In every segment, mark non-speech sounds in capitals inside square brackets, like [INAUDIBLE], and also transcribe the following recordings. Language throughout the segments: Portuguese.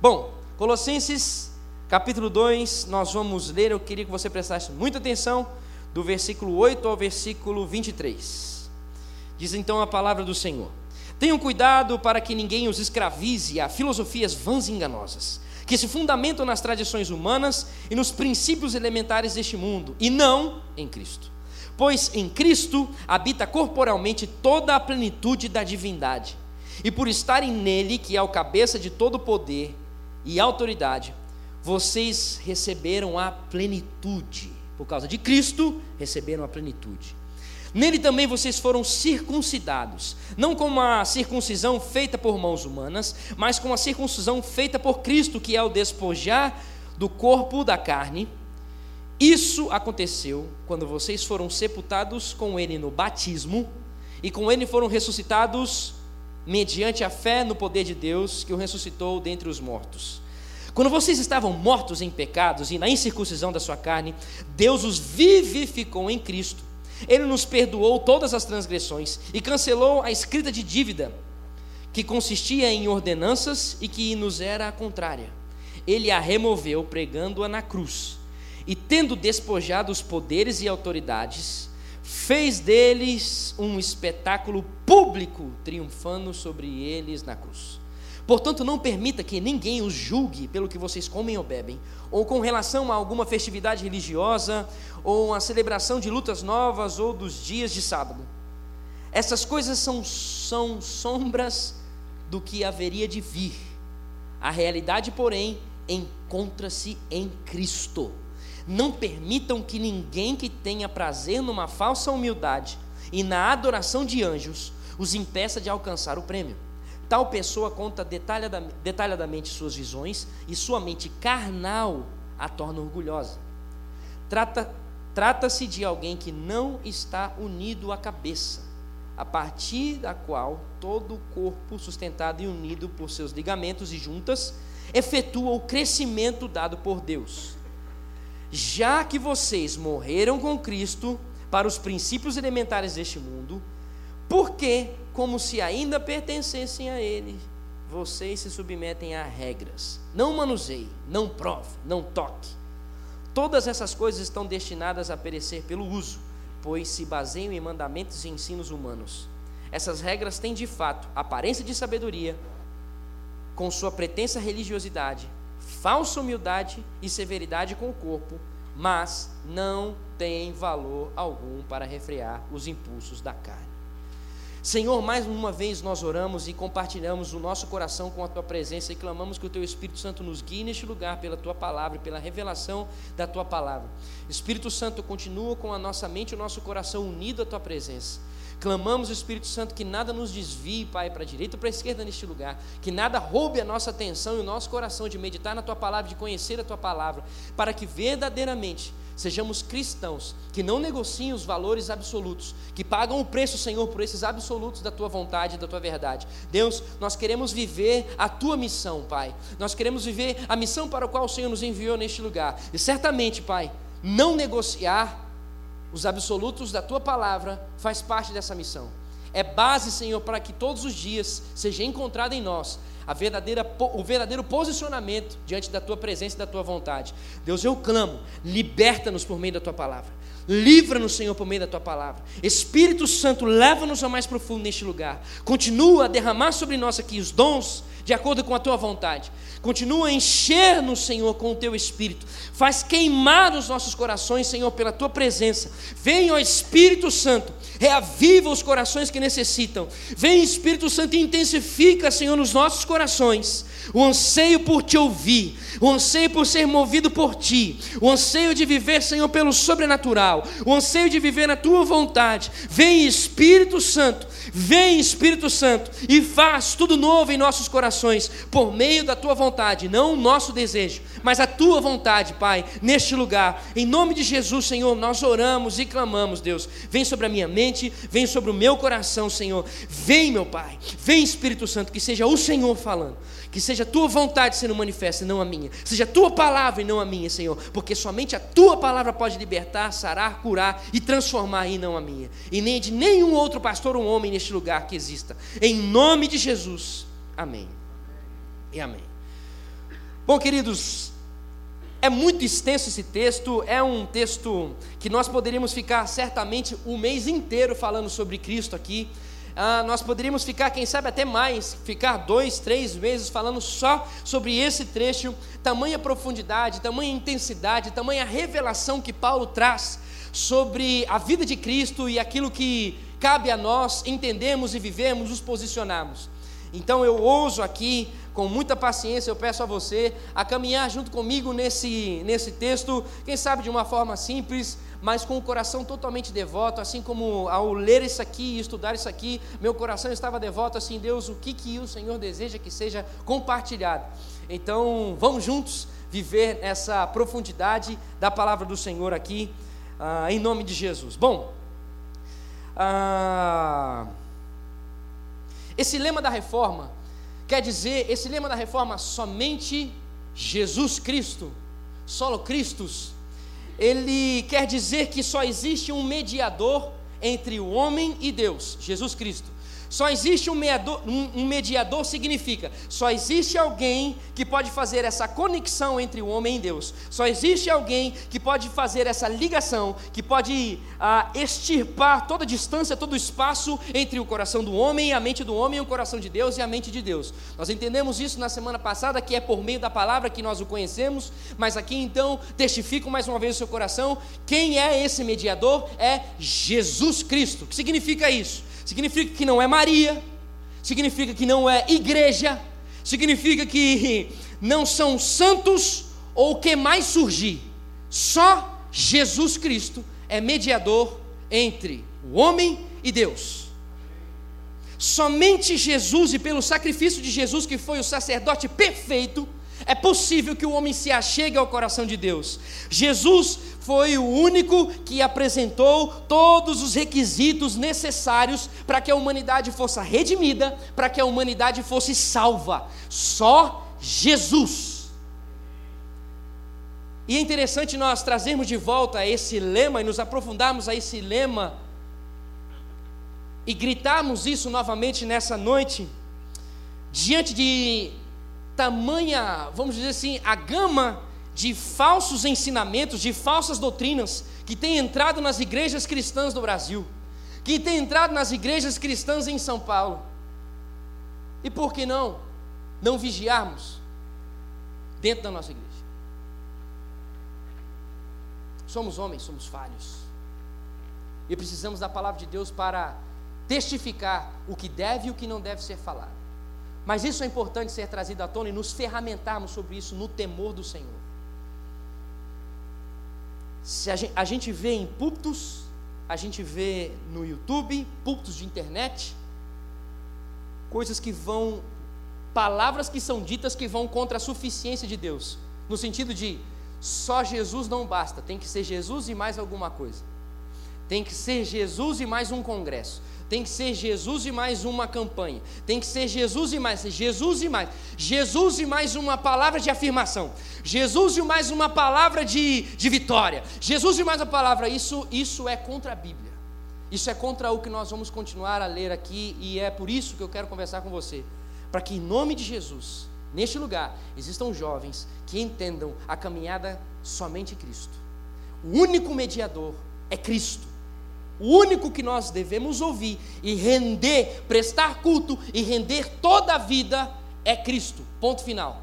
Bom, Colossenses capítulo 2, nós vamos ler, eu queria que você prestasse muita atenção, do versículo 8 ao versículo 23. Diz então a palavra do Senhor: Tenham cuidado para que ninguém os escravize a filosofias vãs e enganosas, que se fundamentam nas tradições humanas e nos princípios elementares deste mundo, e não em Cristo. Pois em Cristo habita corporalmente toda a plenitude da divindade, e por estarem nele, que é o cabeça de todo poder e autoridade, vocês receberam a plenitude. Por causa de Cristo, receberam a plenitude. Nele também vocês foram circuncidados, não com uma circuncisão feita por mãos humanas, mas com a circuncisão feita por Cristo, que é o despojar do corpo da carne. Isso aconteceu quando vocês foram sepultados com ele no batismo e com ele foram ressuscitados mediante a fé no poder de Deus que o ressuscitou dentre os mortos. Quando vocês estavam mortos em pecados e na incircuncisão da sua carne, Deus os vivificou em Cristo. Ele nos perdoou todas as transgressões e cancelou a escrita de dívida, que consistia em ordenanças e que nos era contrária. Ele a removeu, pregando-a na cruz. E tendo despojado os poderes e autoridades, fez deles um espetáculo público, triunfando sobre eles na cruz. Portanto, não permita que ninguém os julgue pelo que vocês comem ou bebem, ou com relação a alguma festividade religiosa, ou a celebração de lutas novas, ou dos dias de sábado. Essas coisas são, são sombras do que haveria de vir. A realidade, porém, encontra-se em Cristo. Não permitam que ninguém que tenha prazer numa falsa humildade e na adoração de anjos os impeça de alcançar o prêmio. Tal pessoa conta detalhadamente suas visões e sua mente carnal a torna orgulhosa. Trata, trata-se de alguém que não está unido à cabeça, a partir da qual todo o corpo, sustentado e unido por seus ligamentos e juntas, efetua o crescimento dado por Deus. Já que vocês morreram com Cristo para os princípios elementares deste mundo, por que como se ainda pertencessem a ele, vocês se submetem a regras. Não manuseie, não prove, não toque. Todas essas coisas estão destinadas a perecer pelo uso, pois se baseiam em mandamentos e ensinos humanos. Essas regras têm de fato aparência de sabedoria, com sua pretensa religiosidade, falsa humildade e severidade com o corpo, mas não têm valor algum para refrear os impulsos da carne. Senhor, mais uma vez nós oramos e compartilhamos o nosso coração com a tua presença e clamamos que o teu Espírito Santo nos guie neste lugar pela tua palavra e pela revelação da tua palavra. Espírito Santo, continua com a nossa mente e o nosso coração unido à tua presença. Clamamos, Espírito Santo, que nada nos desvie, Pai, para a direita ou para a esquerda neste lugar, que nada roube a nossa atenção e o nosso coração de meditar na tua palavra, de conhecer a tua palavra, para que verdadeiramente sejamos cristãos que não negociem os valores absolutos, que pagam o preço, Senhor, por esses absolutos da tua vontade e da tua verdade. Deus, nós queremos viver a tua missão, Pai. Nós queremos viver a missão para a qual o Senhor nos enviou neste lugar. E certamente, Pai, não negociar os absolutos da tua palavra faz parte dessa missão. É base, Senhor, para que todos os dias seja encontrado em nós a verdadeira, o verdadeiro posicionamento diante da tua presença e da tua vontade. Deus, eu clamo, liberta-nos por meio da tua palavra. Livra-nos, Senhor, por meio da tua palavra. Espírito Santo, leva-nos ao mais profundo neste lugar. Continua a derramar sobre nós aqui os dons de acordo com a tua vontade. Continua a encher-nos, Senhor, com o teu espírito. Faz queimar os nossos corações, Senhor, pela tua presença. Vem, ó Espírito Santo, reaviva os corações que necessitam. Vem, Espírito Santo, e intensifica, Senhor, nos nossos corações o anseio por te ouvir, o anseio por ser movido por ti, o anseio de viver, Senhor, pelo sobrenatural, o anseio de viver na tua vontade. Vem, Espírito Santo, vem, Espírito Santo, e faz tudo novo em nossos corações, por meio da tua vontade, não o nosso desejo, mas a tua vontade, Pai, neste lugar. Em nome de Jesus, Senhor, nós oramos e clamamos, Deus. Vem sobre a minha mente, vem sobre o meu coração, Senhor. Vem, meu Pai, vem, Espírito Santo, que seja o Senhor falando que seja a tua vontade sendo manifesta e não a minha. Seja a tua palavra e não a minha, Senhor. Porque somente a tua palavra pode libertar, sarar, curar e transformar e não a minha. E nem de nenhum outro pastor ou homem neste lugar que exista. Em nome de Jesus. Amém. E amém. Bom, queridos, é muito extenso esse texto, é um texto que nós poderíamos ficar certamente o mês inteiro falando sobre Cristo aqui. Ah, nós poderíamos ficar, quem sabe até mais, ficar dois, três meses falando só sobre esse trecho, tamanha profundidade, tamanha intensidade, tamanha revelação que Paulo traz sobre a vida de Cristo e aquilo que cabe a nós entendemos e vivemos, nos posicionarmos. Então eu ouso aqui, com muita paciência, eu peço a você a caminhar junto comigo nesse, nesse texto, quem sabe de uma forma simples, mas com o coração totalmente devoto, assim como ao ler isso aqui e estudar isso aqui, meu coração estava devoto assim, Deus, o que, que o Senhor deseja que seja compartilhado. Então, vamos juntos viver essa profundidade da palavra do Senhor aqui, ah, em nome de Jesus. Bom, ah, esse lema da reforma quer dizer, esse lema da reforma, somente Jesus Cristo, solo Christus, ele quer dizer que só existe um mediador entre o homem e Deus, Jesus Cristo. Só existe um mediador, um mediador significa, só existe alguém que pode fazer essa conexão entre o homem e Deus. Só existe alguém que pode fazer essa ligação, que pode ah, extirpar toda a distância, todo o espaço entre o coração do homem e a mente do homem e o coração de Deus e a mente de Deus. Nós entendemos isso na semana passada, que é por meio da palavra que nós o conhecemos, mas aqui então testifico mais uma vez o seu coração, quem é esse mediador? É Jesus Cristo. O que significa isso? Significa que não é Maria, significa que não é igreja, significa que não são santos ou o que mais surgir. Só Jesus Cristo é mediador entre o homem e Deus. Somente Jesus e pelo sacrifício de Jesus, que foi o sacerdote perfeito, é possível que o homem se achegue ao coração de Deus. Jesus foi o único que apresentou todos os requisitos necessários para que a humanidade fosse redimida, para que a humanidade fosse salva. Só Jesus. E é interessante nós trazermos de volta esse lema e nos aprofundarmos a esse lema e gritarmos isso novamente nessa noite, diante de tamanha, vamos dizer assim, a gama de falsos ensinamentos, de falsas doutrinas que tem entrado nas igrejas cristãs do Brasil, que tem entrado nas igrejas cristãs em São Paulo. E por que não não vigiarmos dentro da nossa igreja? Somos homens, somos falhos. E precisamos da palavra de Deus para testificar o que deve e o que não deve ser falado. Mas isso é importante ser trazido à tona e nos ferramentarmos sobre isso no temor do Senhor. Se a gente, a gente vê em púlpitos, a gente vê no YouTube, púlpitos de internet, coisas que vão, palavras que são ditas que vão contra a suficiência de Deus, no sentido de só Jesus não basta, tem que ser Jesus e mais alguma coisa. Tem que ser Jesus e mais um congresso. Tem que ser Jesus e mais uma campanha. Tem que ser Jesus e mais, Jesus e mais. Jesus e mais uma palavra de afirmação. Jesus e mais uma palavra de, de vitória. Jesus e mais uma palavra. Isso, isso é contra a Bíblia. Isso é contra o que nós vamos continuar a ler aqui. E é por isso que eu quero conversar com você. Para que em nome de Jesus, neste lugar, existam jovens que entendam a caminhada somente Cristo. O único mediador é Cristo. O único que nós devemos ouvir e render, prestar culto e render toda a vida é Cristo. Ponto final.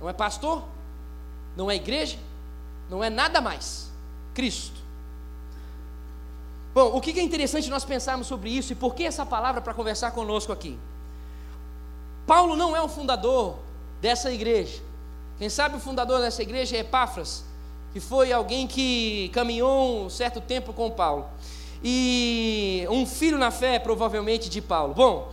Não é pastor, não é igreja, não é nada mais. Cristo. Bom, o que é interessante nós pensarmos sobre isso e por que essa palavra para conversar conosco aqui? Paulo não é o fundador dessa igreja. Quem sabe o fundador dessa igreja é Epáfras, que foi alguém que caminhou um certo tempo com Paulo. E um filho na fé, provavelmente, de Paulo. Bom,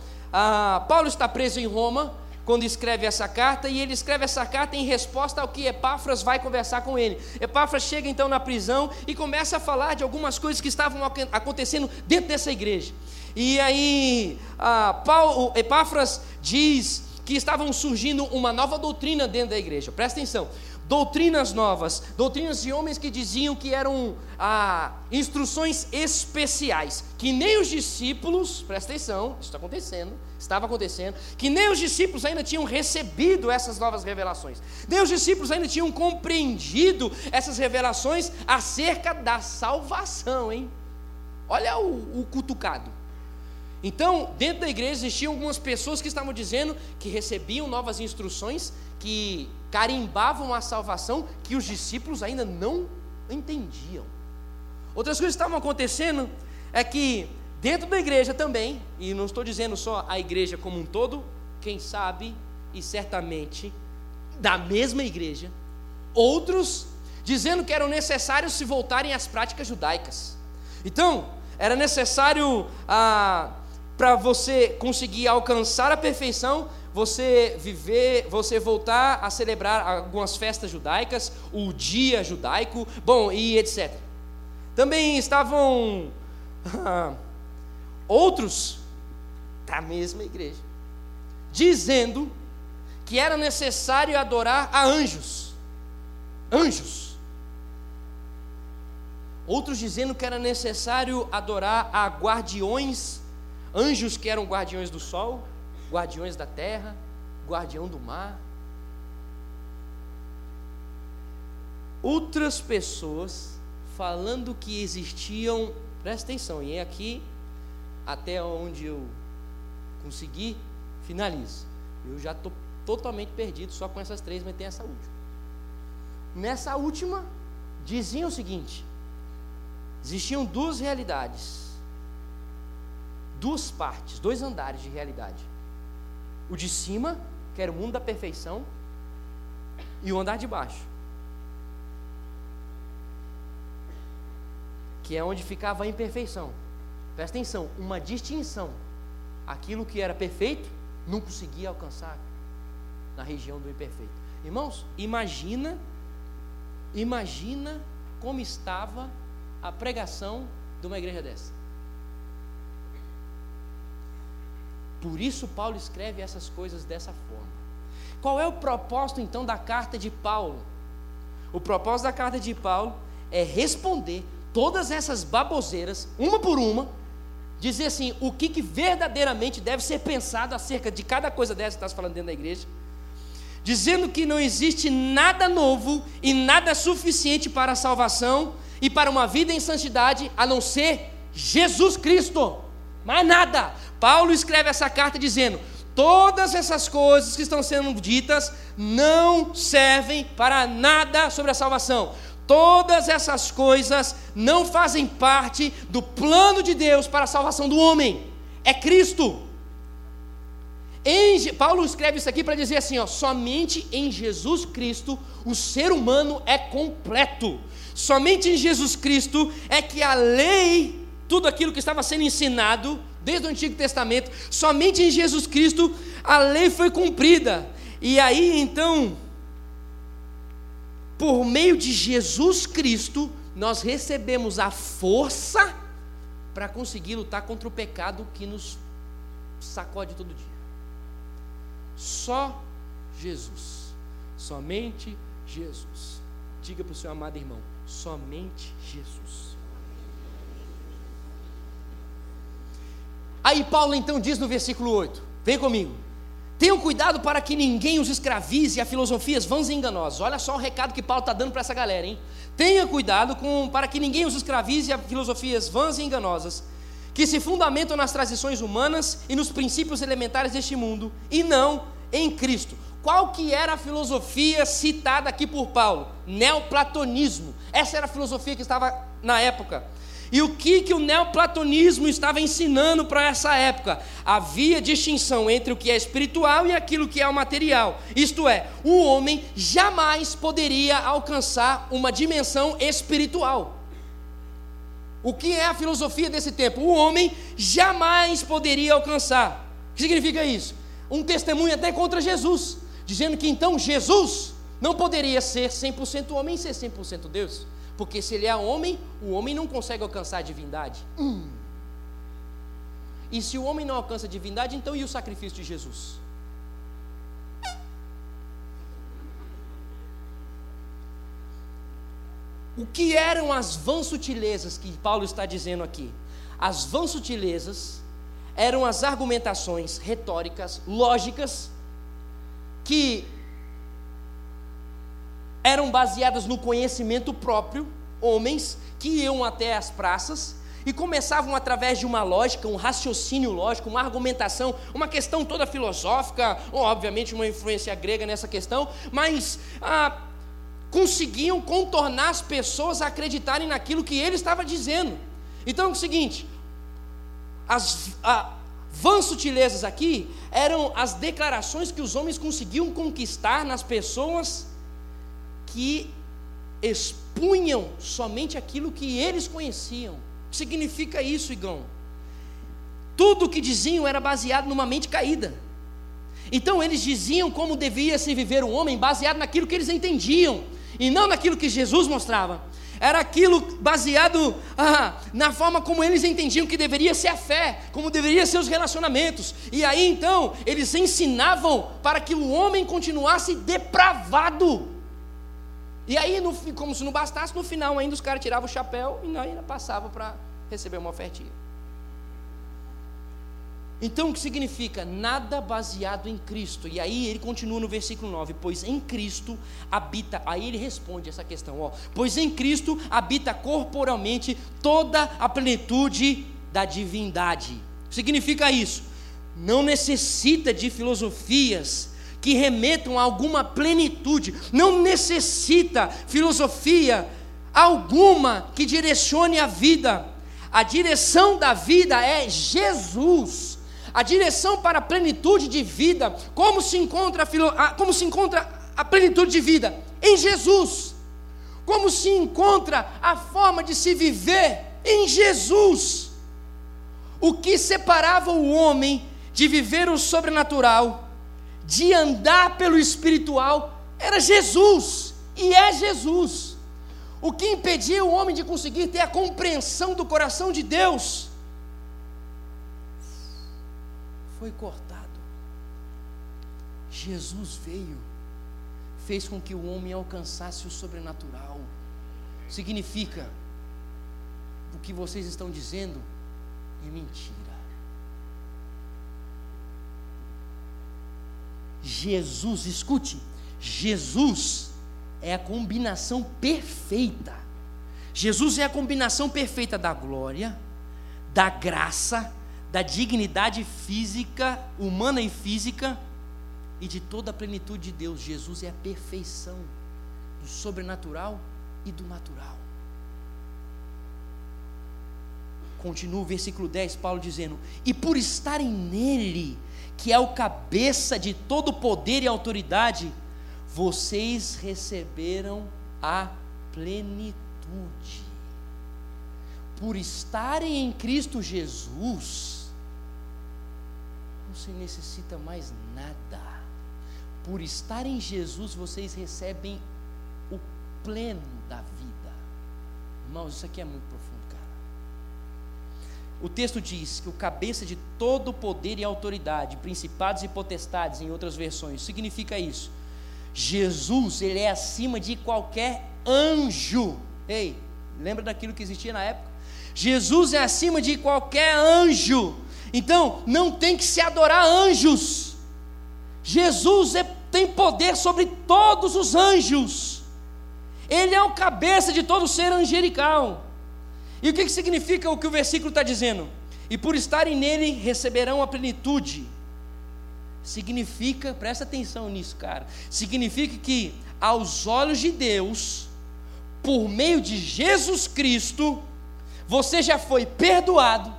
Paulo está preso em Roma quando escreve essa carta, e ele escreve essa carta em resposta ao que Epáfras vai conversar com ele. Epáfras chega então na prisão e começa a falar de algumas coisas que estavam acontecendo dentro dessa igreja. E aí, Paulo, Epáfras diz que estavam surgindo uma nova doutrina dentro da igreja. Presta atenção doutrinas novas, doutrinas de homens que diziam que eram ah, instruções especiais, que nem os discípulos, presta atenção, isso está acontecendo, estava acontecendo, que nem os discípulos ainda tinham recebido essas novas revelações, nem os discípulos ainda tinham compreendido essas revelações acerca da salvação, hein? Olha o, o cutucado. Então, dentro da igreja existiam algumas pessoas que estavam dizendo que recebiam novas instruções, que carimbavam a salvação que os discípulos ainda não entendiam. Outras coisas que estavam acontecendo é que dentro da igreja também, e não estou dizendo só a igreja como um todo, quem sabe e certamente da mesma igreja, outros dizendo que eram necessários se voltarem às práticas judaicas. Então, era necessário ah, para você conseguir alcançar a perfeição, você viver, você voltar a celebrar algumas festas judaicas, o dia judaico, bom, e etc. Também estavam [LAUGHS] outros da mesma igreja, dizendo que era necessário adorar a anjos. Anjos. Outros dizendo que era necessário adorar a guardiões anjos que eram guardiões do sol, guardiões da terra, guardião do mar. Outras pessoas falando que existiam, presta atenção, e é aqui até onde eu consegui, finalizo. Eu já estou totalmente perdido só com essas três, mas tem essa última. Nessa última, diziam o seguinte: existiam duas realidades duas partes, dois andares de realidade. O de cima, que era o mundo da perfeição, e o andar de baixo, que é onde ficava a imperfeição. Presta atenção, uma distinção. Aquilo que era perfeito não conseguia alcançar na região do imperfeito. Irmãos, imagina, imagina como estava a pregação de uma igreja dessa. Por isso, Paulo escreve essas coisas dessa forma. Qual é o propósito então da carta de Paulo? O propósito da carta de Paulo é responder todas essas baboseiras, uma por uma, dizer assim: o que, que verdadeiramente deve ser pensado acerca de cada coisa dessa que está falando dentro da igreja, dizendo que não existe nada novo e nada suficiente para a salvação e para uma vida em santidade a não ser Jesus Cristo. Mais nada. Paulo escreve essa carta dizendo: todas essas coisas que estão sendo ditas não servem para nada sobre a salvação. Todas essas coisas não fazem parte do plano de Deus para a salvação do homem. É Cristo. Em, Paulo escreve isso aqui para dizer assim: ó, somente em Jesus Cristo o ser humano é completo. Somente em Jesus Cristo é que a lei, tudo aquilo que estava sendo ensinado, desde o Antigo Testamento, somente em Jesus Cristo a lei foi cumprida. E aí então, por meio de Jesus Cristo, nós recebemos a força para conseguir lutar contra o pecado que nos sacode todo dia. Só Jesus, somente Jesus. Diga para o seu amado irmão: somente Jesus. Aí Paulo então diz no versículo 8: Vem comigo. Tenham cuidado para que ninguém os escravize a filosofias vãs e enganosas. Olha só o recado que Paulo está dando para essa galera, hein? Tenha cuidado com, para que ninguém os escravize a filosofias vãs e enganosas, que se fundamentam nas tradições humanas e nos princípios elementares deste mundo, e não em Cristo. Qual que era a filosofia citada aqui por Paulo? Neoplatonismo. Essa era a filosofia que estava na época. E o que, que o neoplatonismo estava ensinando para essa época? Havia distinção entre o que é espiritual e aquilo que é o material. Isto é, o homem jamais poderia alcançar uma dimensão espiritual. O que é a filosofia desse tempo? O homem jamais poderia alcançar. O que significa isso? Um testemunho até contra Jesus, dizendo que então Jesus não poderia ser 100% homem e ser 100% Deus, porque se ele é homem, o homem não consegue alcançar a divindade. Hum. E se o homem não alcança a divindade, então e o sacrifício de Jesus? O que eram as vãs sutilezas que Paulo está dizendo aqui? As vãs sutilezas eram as argumentações retóricas, lógicas, que eram baseadas no conhecimento próprio, homens que iam até as praças e começavam através de uma lógica, um raciocínio lógico, uma argumentação, uma questão toda filosófica, obviamente uma influência grega nessa questão, mas ah, conseguiam contornar as pessoas a acreditarem naquilo que ele estava dizendo. Então é o seguinte: as a, vãs sutilezas aqui eram as declarações que os homens conseguiam conquistar nas pessoas que expunham somente aquilo que eles conheciam. O que significa isso, Igão? Tudo o que diziam era baseado numa mente caída. Então eles diziam como devia se viver um homem baseado naquilo que eles entendiam e não naquilo que Jesus mostrava. Era aquilo baseado ah, na forma como eles entendiam que deveria ser a fé, como deveria ser os relacionamentos. E aí então eles ensinavam para que o homem continuasse depravado. E aí, no, como se não bastasse, no final ainda os caras tiravam o chapéu e ainda passavam para receber uma ofertinha. Então, o que significa? Nada baseado em Cristo. E aí ele continua no versículo 9: Pois em Cristo habita. Aí ele responde essa questão: ó, Pois em Cristo habita corporalmente toda a plenitude da divindade. Significa isso? Não necessita de filosofias que remetam a alguma plenitude, não necessita filosofia alguma que direcione a vida. A direção da vida é Jesus a direção para a plenitude de vida, como se encontra a, como se encontra a plenitude de vida? Em Jesus. Como se encontra a forma de se viver? Em Jesus. O que separava o homem de viver o sobrenatural, de andar pelo espiritual, era Jesus, e é Jesus. O que impedia o homem de conseguir ter a compreensão do coração de Deus foi cortado. Jesus veio, fez com que o homem alcançasse o sobrenatural. Significa, o que vocês estão dizendo é mentira. Jesus, escute, Jesus é a combinação perfeita. Jesus é a combinação perfeita da glória, da graça da dignidade física, humana e física, e de toda a plenitude de Deus. Jesus é a perfeição do sobrenatural e do natural. Continua o versículo 10, Paulo dizendo: E por estarem nele, que é o cabeça de todo poder e autoridade, vocês receberam a plenitude. Por estarem em Cristo Jesus, se necessita mais nada. Por estar em Jesus, vocês recebem o pleno da vida. Irmãos, isso aqui é muito profundo, cara. O texto diz que o cabeça de todo poder e autoridade, principados e potestades, em outras versões, significa isso. Jesus, ele é acima de qualquer anjo. Ei, lembra daquilo que existia na época? Jesus é acima de qualquer anjo então, não tem que se adorar anjos. Jesus é, tem poder sobre todos os anjos. Ele é o cabeça de todo ser angelical. E o que, significa o que o versículo está dizendo? E por estarem nele receberão a plenitude. Significa, presta atenção nisso, cara. Significa que aos olhos de Deus, por meio de Jesus Cristo, você já foi perdoado,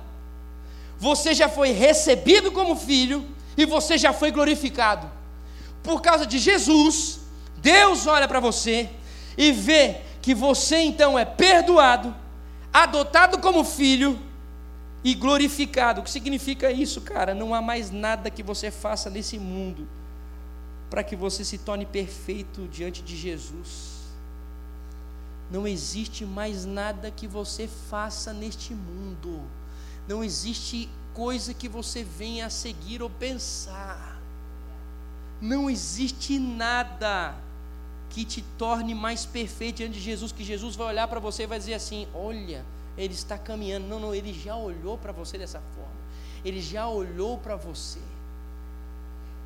você já foi recebido como filho e você já foi glorificado. Por causa de Jesus, Deus olha para você e vê que você então é perdoado, adotado como filho e glorificado. O que significa isso, cara? Não há mais nada que você faça nesse mundo para que você se torne perfeito diante de Jesus. Não existe mais nada que você faça neste mundo não existe coisa que você venha a seguir ou pensar. Não existe nada que te torne mais perfeito diante de Jesus, que Jesus vai olhar para você e vai dizer assim: olha, ele está caminhando. Não, não, ele já olhou para você dessa forma. Ele já olhou para você.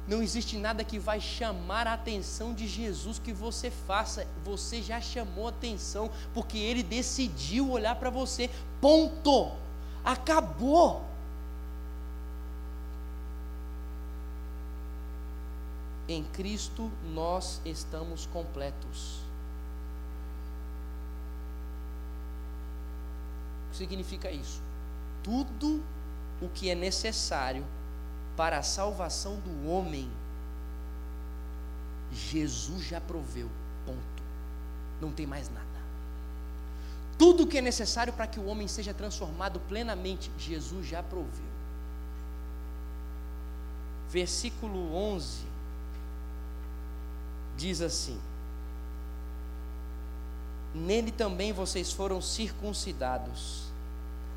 Não existe nada que vai chamar a atenção de Jesus que você faça. Você já chamou atenção, porque ele decidiu olhar para você. Ponto. Acabou. Em Cristo nós estamos completos. O que significa isso? Tudo o que é necessário para a salvação do homem, Jesus já proveu. Ponto. Não tem mais nada. Tudo o que é necessário para que o homem seja transformado plenamente, Jesus já proveu. Versículo 11 diz assim: Nele também vocês foram circuncidados,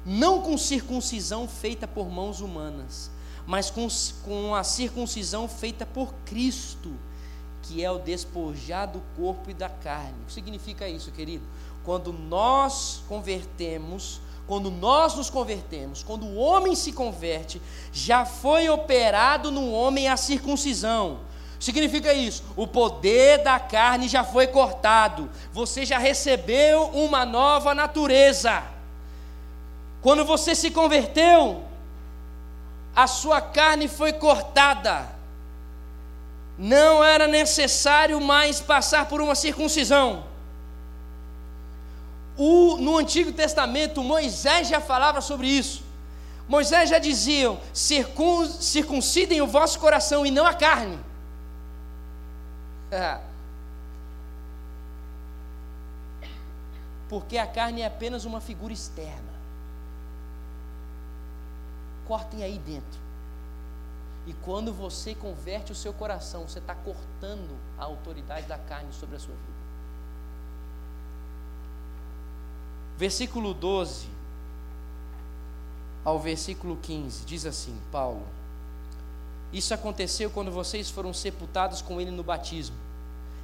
não com circuncisão feita por mãos humanas, mas com, com a circuncisão feita por Cristo, que é o despojar do corpo e da carne. O que significa isso, querido? Quando nós convertemos, quando nós nos convertemos, quando o homem se converte, já foi operado no homem a circuncisão. Significa isso, o poder da carne já foi cortado, você já recebeu uma nova natureza. Quando você se converteu, a sua carne foi cortada, não era necessário mais passar por uma circuncisão. O, no Antigo Testamento, Moisés já falava sobre isso. Moisés já dizia: circuncidem o vosso coração e não a carne. Porque a carne é apenas uma figura externa. Cortem aí dentro. E quando você converte o seu coração, você está cortando a autoridade da carne sobre a sua vida. Versículo 12 ao versículo 15 diz assim: Paulo. Isso aconteceu quando vocês foram sepultados com ele no batismo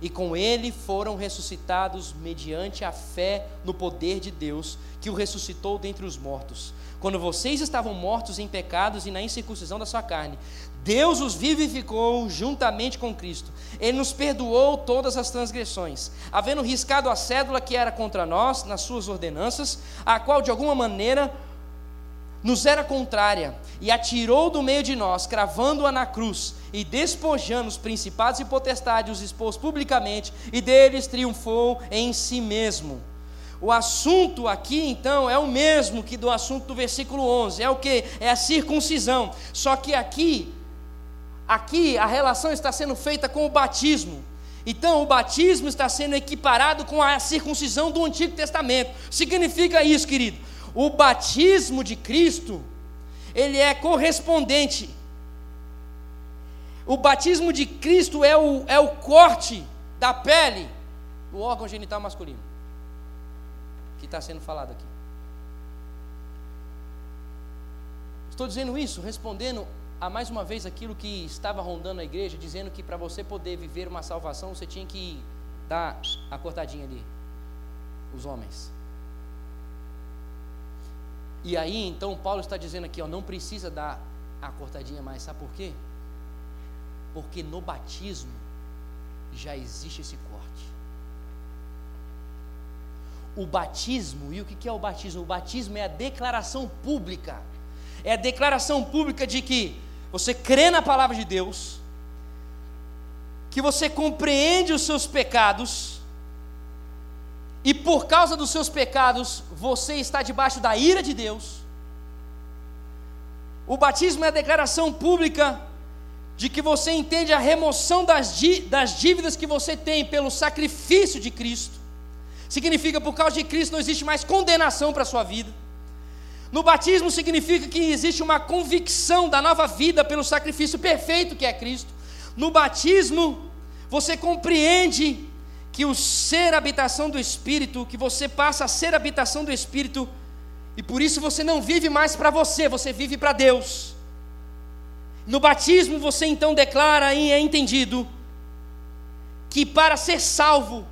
e com ele foram ressuscitados mediante a fé no poder de Deus, que o ressuscitou dentre os mortos. Quando vocês estavam mortos em pecados e na incircuncisão da sua carne, Deus os vivificou juntamente com Cristo. Ele nos perdoou todas as transgressões, havendo riscado a cédula que era contra nós nas suas ordenanças, a qual de alguma maneira nos era contrária, e atirou do meio de nós, cravando-a na cruz, e despojando os principados e potestades, os expôs publicamente, e deles triunfou em si mesmo. O assunto aqui, então, é o mesmo que do assunto do versículo 11, é o que? É a circuncisão, só que aqui, aqui a relação está sendo feita com o batismo, então, o batismo está sendo equiparado com a circuncisão do Antigo Testamento. Significa isso, querido o batismo de Cristo, ele é correspondente. O batismo de Cristo é o, é o corte da pele do órgão genital masculino, que está sendo falado aqui. Estou dizendo isso respondendo a mais uma vez aquilo que estava rondando a igreja, dizendo que para você poder viver uma salvação, você tinha que dar a cortadinha ali, os homens. E aí, então, Paulo está dizendo aqui, ó, não precisa dar a cortadinha mais, sabe por quê? Porque no batismo já existe esse corte. O batismo, e o que é o batismo? O batismo é a declaração pública, é a declaração pública de que você crê na palavra de Deus, que você compreende os seus pecados, e por causa dos seus pecados você está debaixo da ira de Deus. O batismo é a declaração pública de que você entende a remoção das, das dívidas que você tem pelo sacrifício de Cristo. Significa por causa de Cristo não existe mais condenação para a sua vida. No batismo significa que existe uma convicção da nova vida pelo sacrifício perfeito que é Cristo. No batismo, você compreende que o ser habitação do Espírito, que você passa a ser habitação do Espírito, e por isso você não vive mais para você, você vive para Deus. No batismo você então declara e é entendido que para ser salvo,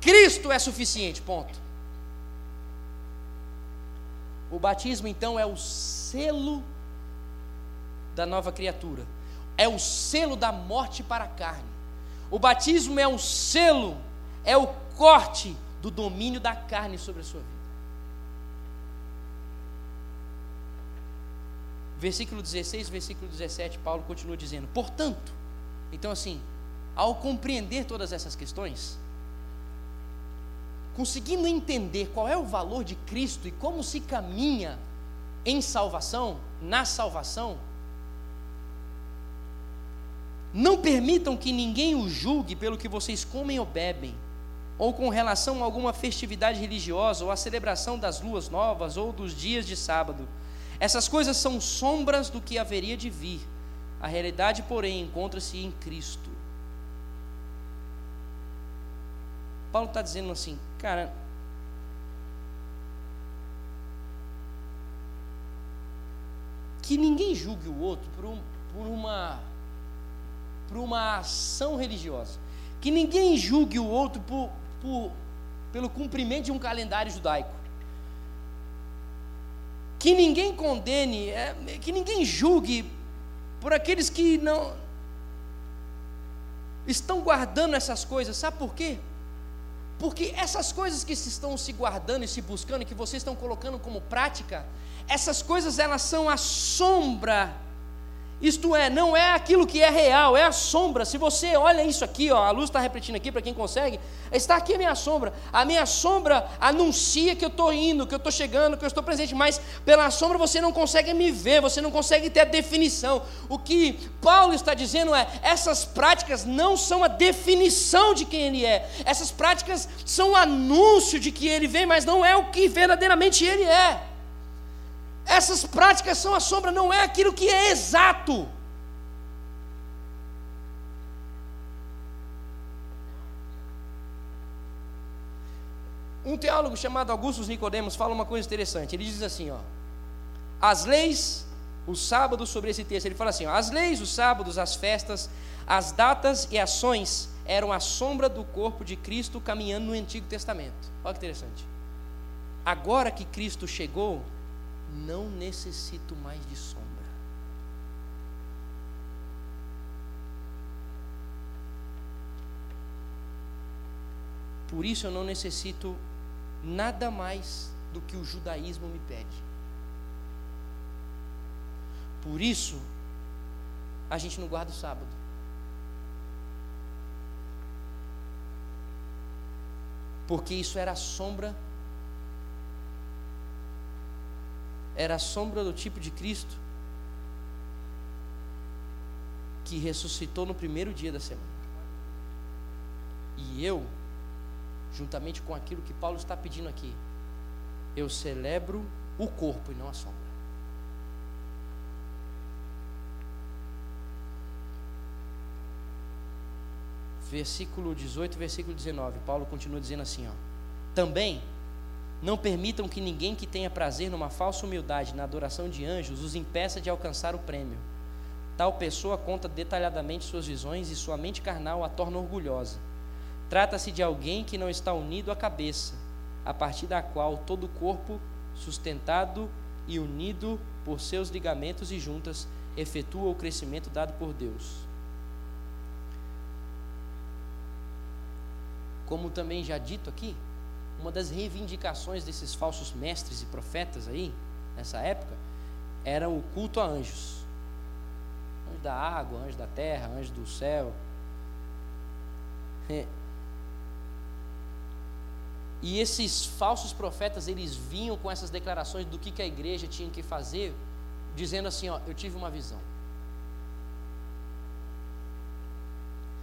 Cristo é suficiente. Ponto. O batismo, então, é o selo da nova criatura, é o selo da morte para a carne. O batismo é o selo, é o corte do domínio da carne sobre a sua vida. Versículo 16, versículo 17, Paulo continua dizendo: Portanto, então assim, ao compreender todas essas questões, conseguindo entender qual é o valor de Cristo e como se caminha em salvação, na salvação, não permitam que ninguém o julgue pelo que vocês comem ou bebem, ou com relação a alguma festividade religiosa, ou a celebração das luas novas, ou dos dias de sábado. Essas coisas são sombras do que haveria de vir. A realidade, porém, encontra-se em Cristo. Paulo está dizendo assim, cara, que ninguém julgue o outro por, um, por, uma, por uma ação religiosa. Que ninguém julgue o outro por, por, pelo cumprimento de um calendário judaico. Que ninguém condene, é, que ninguém julgue por aqueles que não estão guardando essas coisas. Sabe por quê? Porque essas coisas que estão se guardando e se buscando, e que vocês estão colocando como prática, essas coisas elas são a sombra isto é, não é aquilo que é real, é a sombra. Se você olha isso aqui, ó, a luz está repetindo aqui para quem consegue, está aqui a minha sombra. A minha sombra anuncia que eu estou indo, que eu estou chegando, que eu estou presente, mas pela sombra você não consegue me ver, você não consegue ter a definição. O que Paulo está dizendo é: essas práticas não são a definição de quem ele é, essas práticas são o anúncio de que ele vem, mas não é o que verdadeiramente ele é. Essas práticas são a sombra, não é aquilo que é exato. Um teólogo chamado Augustus Nicodemos fala uma coisa interessante. Ele diz assim, ó: As leis, os sábados sobre esse texto, ele fala assim, ó, as leis, os sábados, as festas, as datas e ações eram a sombra do corpo de Cristo caminhando no Antigo Testamento. Olha que interessante. Agora que Cristo chegou, não necessito mais de sombra. Por isso eu não necessito nada mais do que o judaísmo me pede. Por isso a gente não guarda o sábado. Porque isso era a sombra era a sombra do tipo de Cristo que ressuscitou no primeiro dia da semana. E eu, juntamente com aquilo que Paulo está pedindo aqui, eu celebro o corpo e não a sombra. Versículo 18, versículo 19, Paulo continua dizendo assim: ó, também não permitam que ninguém que tenha prazer numa falsa humildade na adoração de anjos os impeça de alcançar o prêmio. Tal pessoa conta detalhadamente suas visões e sua mente carnal a torna orgulhosa. Trata-se de alguém que não está unido à cabeça, a partir da qual todo o corpo, sustentado e unido por seus ligamentos e juntas, efetua o crescimento dado por Deus. Como também já dito aqui, uma das reivindicações desses falsos mestres e profetas aí, nessa época, era o culto a anjos. Anjo da água, anjo da terra, anjo do céu. É. E esses falsos profetas, eles vinham com essas declarações do que, que a igreja tinha que fazer, dizendo assim, ó, eu tive uma visão.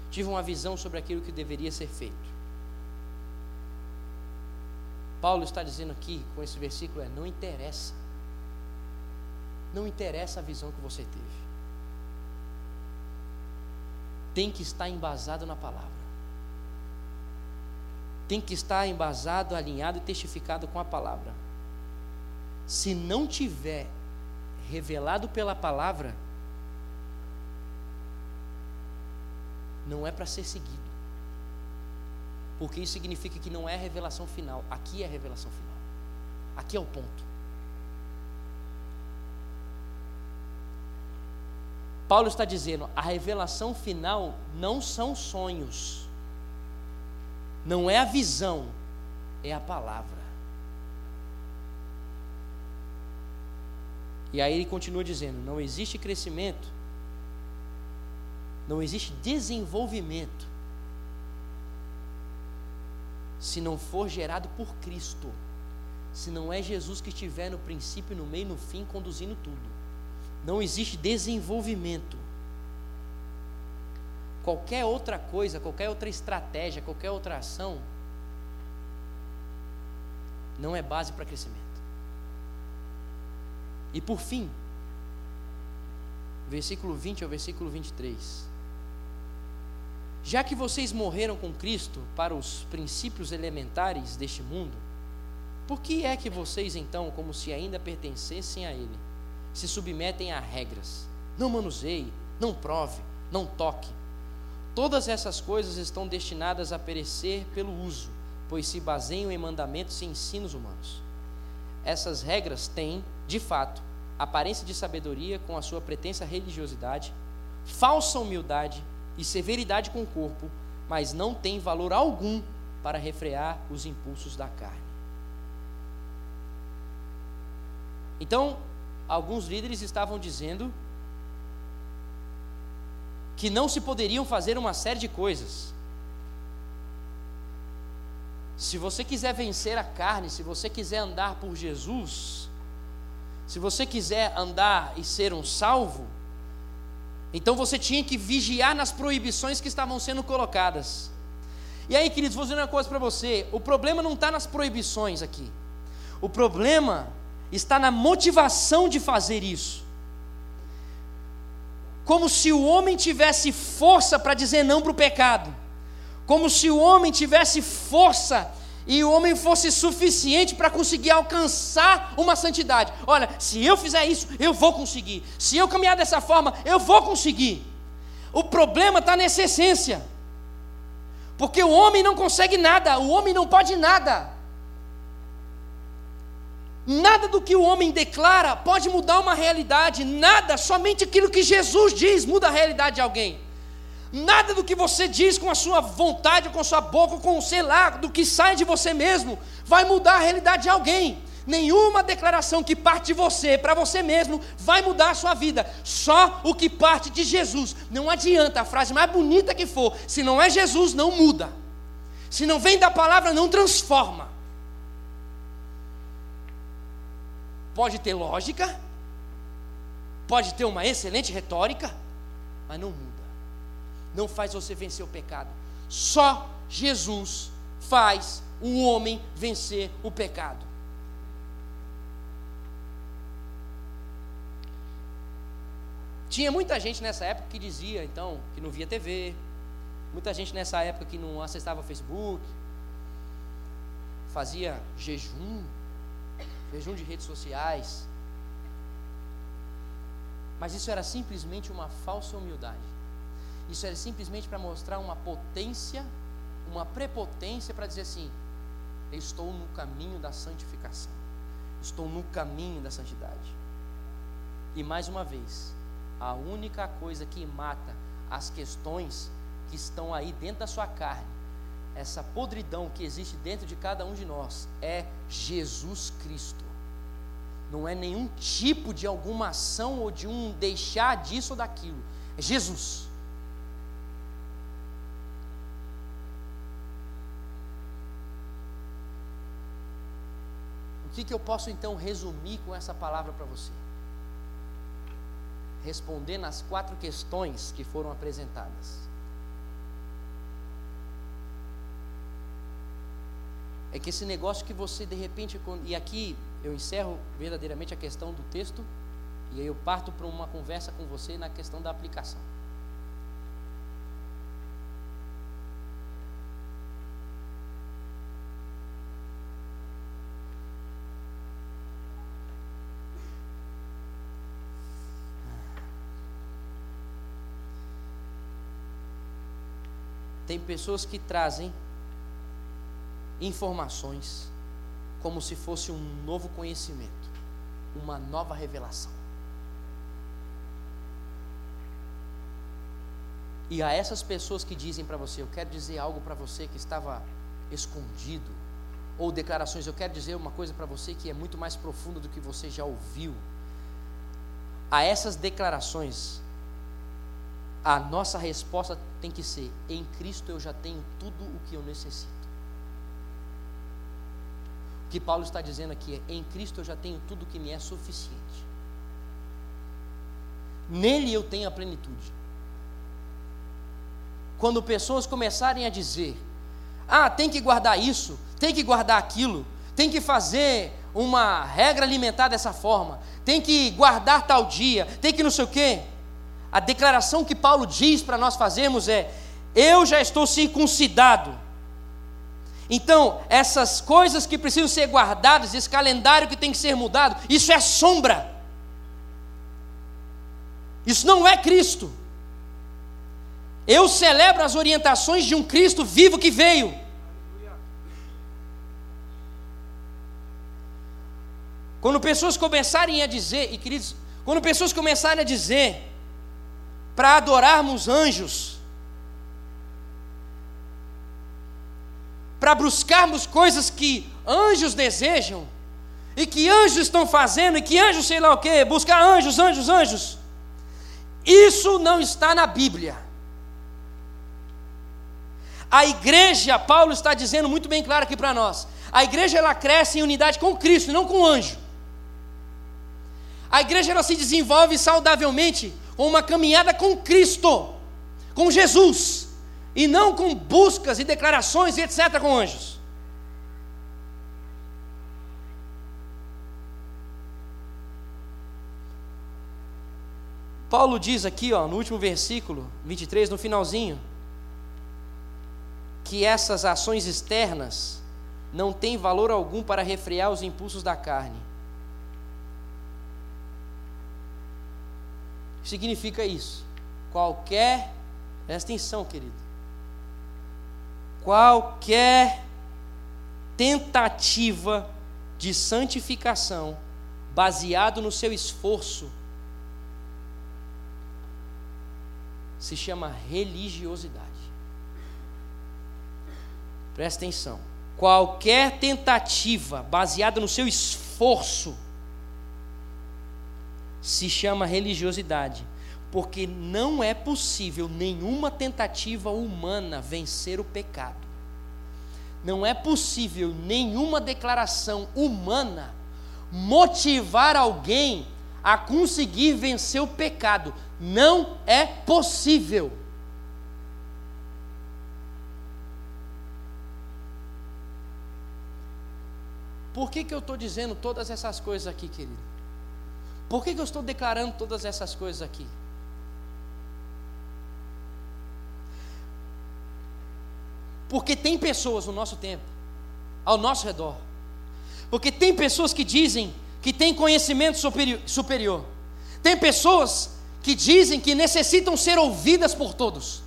Tive uma visão sobre aquilo que deveria ser feito. Paulo está dizendo aqui com esse versículo é: não interessa. Não interessa a visão que você teve. Tem que estar embasado na palavra. Tem que estar embasado, alinhado e testificado com a palavra. Se não tiver revelado pela palavra, não é para ser seguido. Porque isso significa que não é revelação final, aqui é revelação final. Aqui é o ponto. Paulo está dizendo: a revelação final não são sonhos, não é a visão, é a palavra. E aí ele continua dizendo: não existe crescimento, não existe desenvolvimento, se não for gerado por Cristo, se não é Jesus que estiver no princípio, no meio e no fim conduzindo tudo não existe desenvolvimento. Qualquer outra coisa, qualquer outra estratégia, qualquer outra ação, não é base para crescimento. E por fim, versículo 20 ao versículo 23. Já que vocês morreram com Cristo para os princípios elementares deste mundo, por que é que vocês então, como se ainda pertencessem a Ele, se submetem a regras. Não manuseie, não prove, não toque. Todas essas coisas estão destinadas a perecer pelo uso, pois se baseiam em mandamentos e ensinos humanos. Essas regras têm, de fato, aparência de sabedoria com a sua pretensa religiosidade, falsa humildade e severidade com o corpo, mas não têm valor algum para refrear os impulsos da carne. Então, alguns líderes estavam dizendo que não se poderiam fazer uma série de coisas. Se você quiser vencer a carne, se você quiser andar por Jesus, se você quiser andar e ser um salvo, então você tinha que vigiar nas proibições que estavam sendo colocadas. E aí, queridos, vou dizer uma coisa para você: o problema não está nas proibições aqui, o problema está na motivação de fazer isso. Como se o homem tivesse força para dizer não para o pecado, como se o homem tivesse força e o homem fosse suficiente para conseguir alcançar uma santidade. Olha, se eu fizer isso, eu vou conseguir. Se eu caminhar dessa forma, eu vou conseguir. O problema está nessa essência. Porque o homem não consegue nada, o homem não pode nada. Nada do que o homem declara pode mudar uma realidade, nada, somente aquilo que Jesus diz muda a realidade de alguém. Nada do que você diz com a sua vontade, com a sua boca, com sei lá, do que sai de você mesmo, vai mudar a realidade de alguém. Nenhuma declaração que parte de você para você mesmo vai mudar a sua vida. Só o que parte de Jesus. Não adianta a frase mais bonita que for, se não é Jesus, não muda. Se não vem da palavra, não transforma. pode ter lógica, pode ter uma excelente retórica, mas não muda. Não faz você vencer o pecado. Só Jesus faz o homem vencer o pecado. Tinha muita gente nessa época que dizia, então, que não via TV. Muita gente nessa época que não acessava Facebook. Fazia jejum jejum de redes sociais. Mas isso era simplesmente uma falsa humildade. Isso era simplesmente para mostrar uma potência, uma prepotência para dizer assim: eu estou no caminho da santificação, estou no caminho da santidade. E mais uma vez, a única coisa que mata as questões que estão aí dentro da sua carne essa podridão que existe dentro de cada um de nós é Jesus Cristo. Não é nenhum tipo de alguma ação ou de um deixar disso ou daquilo. É Jesus. O que, que eu posso então resumir com essa palavra para você? Respondendo as quatro questões que foram apresentadas. é que esse negócio que você de repente, e aqui eu encerro verdadeiramente a questão do texto, e aí eu parto para uma conversa com você na questão da aplicação. Tem pessoas que trazem informações como se fosse um novo conhecimento, uma nova revelação. E a essas pessoas que dizem para você, eu quero dizer algo para você que estava escondido, ou declarações, eu quero dizer uma coisa para você que é muito mais profunda do que você já ouviu. A essas declarações, a nossa resposta tem que ser: em Cristo eu já tenho tudo o que eu necessito. O que Paulo está dizendo aqui é: em Cristo eu já tenho tudo o que me é suficiente. Nele eu tenho a plenitude. Quando pessoas começarem a dizer: ah, tem que guardar isso, tem que guardar aquilo, tem que fazer uma regra alimentar dessa forma, tem que guardar tal dia, tem que não sei o quê. A declaração que Paulo diz para nós fazermos é: eu já estou circuncidado. Então, essas coisas que precisam ser guardadas, esse calendário que tem que ser mudado, isso é sombra. Isso não é Cristo. Eu celebro as orientações de um Cristo vivo que veio. Quando pessoas começarem a dizer, e queridos, quando pessoas começarem a dizer para adorarmos anjos, para buscarmos coisas que anjos desejam, e que anjos estão fazendo, e que anjos sei lá o que, buscar anjos, anjos, anjos. Isso não está na Bíblia. A igreja, Paulo está dizendo muito bem claro aqui para nós, a igreja ela cresce em unidade com Cristo, não com anjo. A igreja ela se desenvolve saudavelmente uma caminhada com Cristo, com Jesus e não com buscas e declarações e etc. com anjos. Paulo diz aqui, ó, no último versículo 23, no finalzinho, que essas ações externas não têm valor algum para refrear os impulsos da carne. Significa isso. Qualquer, presta atenção, querido qualquer tentativa de santificação baseado no seu esforço se chama religiosidade. Presta atenção. Qualquer tentativa baseada no seu esforço se chama religiosidade, porque não é possível nenhuma tentativa humana vencer o pecado. Não é possível nenhuma declaração humana motivar alguém a conseguir vencer o pecado. Não é possível. Por que, que eu estou dizendo todas essas coisas aqui, querido? Por que, que eu estou declarando todas essas coisas aqui? Porque tem pessoas no nosso tempo, ao nosso redor, porque tem pessoas que dizem que têm conhecimento superior. Tem pessoas que dizem que necessitam ser ouvidas por todos.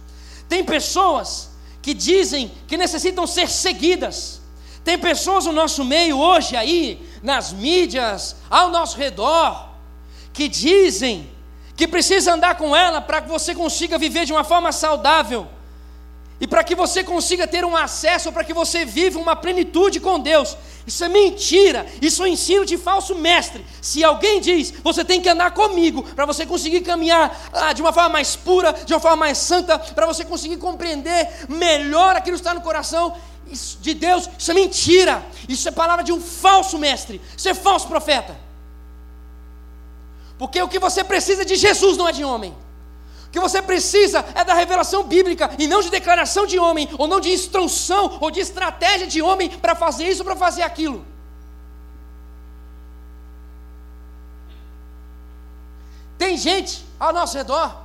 Tem pessoas que dizem que necessitam ser seguidas. Tem pessoas no nosso meio hoje aí, nas mídias, ao nosso redor, que dizem que precisa andar com ela para que você consiga viver de uma forma saudável e para que você consiga ter um acesso, para que você viva uma plenitude com Deus. Isso é mentira, isso é ensino de falso mestre. Se alguém diz, você tem que andar comigo, para você conseguir caminhar ah, de uma forma mais pura, de uma forma mais santa, para você conseguir compreender melhor aquilo que está no coração de Deus, isso é mentira, isso é palavra de um falso mestre, isso é falso profeta. Porque o que você precisa de Jesus não é de homem que você precisa é da revelação bíblica e não de declaração de homem, ou não de instrução, ou de estratégia de homem para fazer isso ou para fazer aquilo. Tem gente ao nosso redor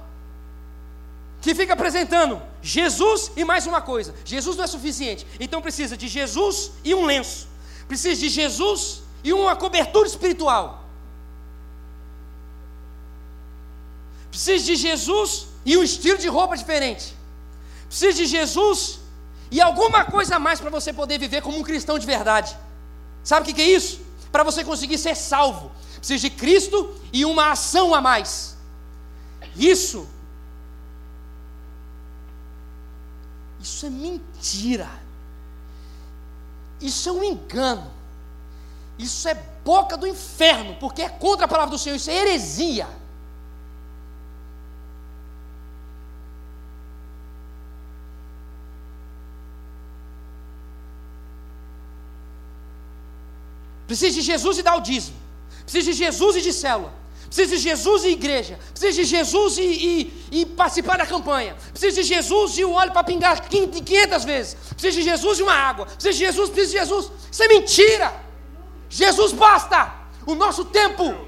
que fica apresentando Jesus e mais uma coisa. Jesus não é suficiente, então precisa de Jesus e um lenço, precisa de Jesus e uma cobertura espiritual. Precisa de Jesus e um estilo de roupa diferente. Precisa de Jesus e alguma coisa a mais para você poder viver como um cristão de verdade. Sabe o que, que é isso? Para você conseguir ser salvo, precisa de Cristo e uma ação a mais. Isso, isso é mentira. Isso é um engano. Isso é boca do inferno, porque é contra a palavra do Senhor, isso é heresia. Precisa de Jesus e dar o dízimo. Precisa de Jesus e de célula. Precisa de Jesus e igreja. Precisa de Jesus e, e, e participar da campanha. Precisa de Jesus e o óleo para pingar 500 vezes. Precisa de Jesus e uma água. Precisa de Jesus, precisa de Jesus. Isso é mentira. Jesus basta. O nosso tempo.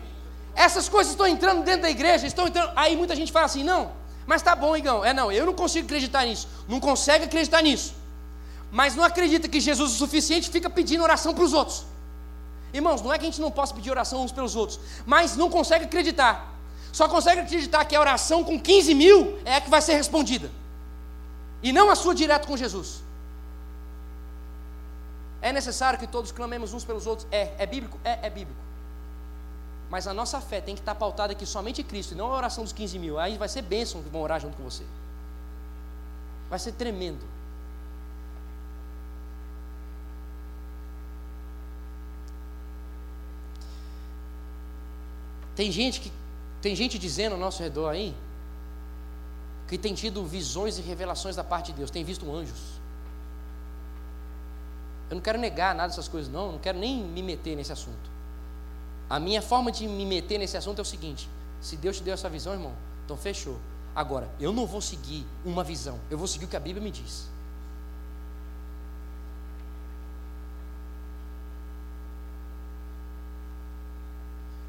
Essas coisas estão entrando dentro da igreja. Estão entrando. Aí muita gente fala assim: não, mas tá bom, Igão. É não, eu não consigo acreditar nisso. Não consegue acreditar nisso. Mas não acredita que Jesus é o suficiente fica pedindo oração para os outros. Irmãos, não é que a gente não possa pedir oração uns pelos outros, mas não consegue acreditar. Só consegue acreditar que a oração com 15 mil é a que vai ser respondida. E não a sua direto com Jesus. É necessário que todos clamemos uns pelos outros? É. É bíblico? É, é bíblico. Mas a nossa fé tem que estar pautada aqui somente em Cristo, e não a oração dos 15 mil. Aí vai ser bênção que vão orar junto com você. Vai ser tremendo. Tem gente que tem gente dizendo ao nosso redor aí que tem tido visões e revelações da parte de Deus, tem visto anjos. Eu não quero negar nada dessas coisas, não, não quero nem me meter nesse assunto. A minha forma de me meter nesse assunto é o seguinte: se Deus te deu essa visão, irmão, então fechou. Agora, eu não vou seguir uma visão, eu vou seguir o que a Bíblia me diz.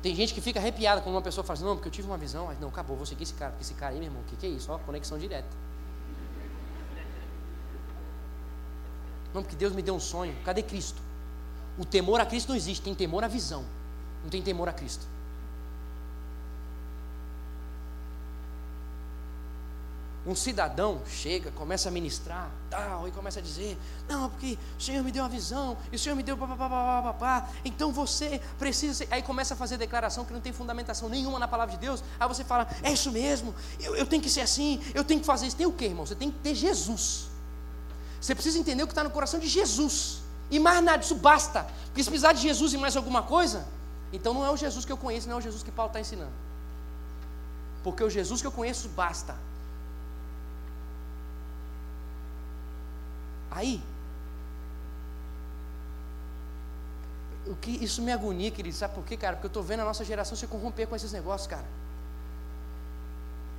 Tem gente que fica arrepiada quando uma pessoa fala assim, não, porque eu tive uma visão, mas não, acabou, vou seguir esse cara, porque esse cara aí, meu irmão, o que, que é isso? Ó, conexão direta. Não, porque Deus me deu um sonho. Cadê Cristo? O temor a Cristo não existe, tem temor à visão. Não tem temor a Cristo. Um cidadão chega, começa a ministrar, tal, e começa a dizer: Não, porque o Senhor me deu uma visão, e o Senhor me deu papapá, então você precisa. Aí começa a fazer declaração que não tem fundamentação nenhuma na palavra de Deus. Aí você fala: É isso mesmo, eu, eu tenho que ser assim, eu tenho que fazer isso. Tem o que, irmão? Você tem que ter Jesus. Você precisa entender o que está no coração de Jesus. E mais nada, isso basta. Porque se precisar de Jesus e mais alguma coisa, então não é o Jesus que eu conheço, não é o Jesus que Paulo está ensinando. Porque o Jesus que eu conheço basta. Aí, o que isso me agonia, querido, sabe por quê, cara? Porque eu estou vendo a nossa geração se corromper com esses negócios, cara.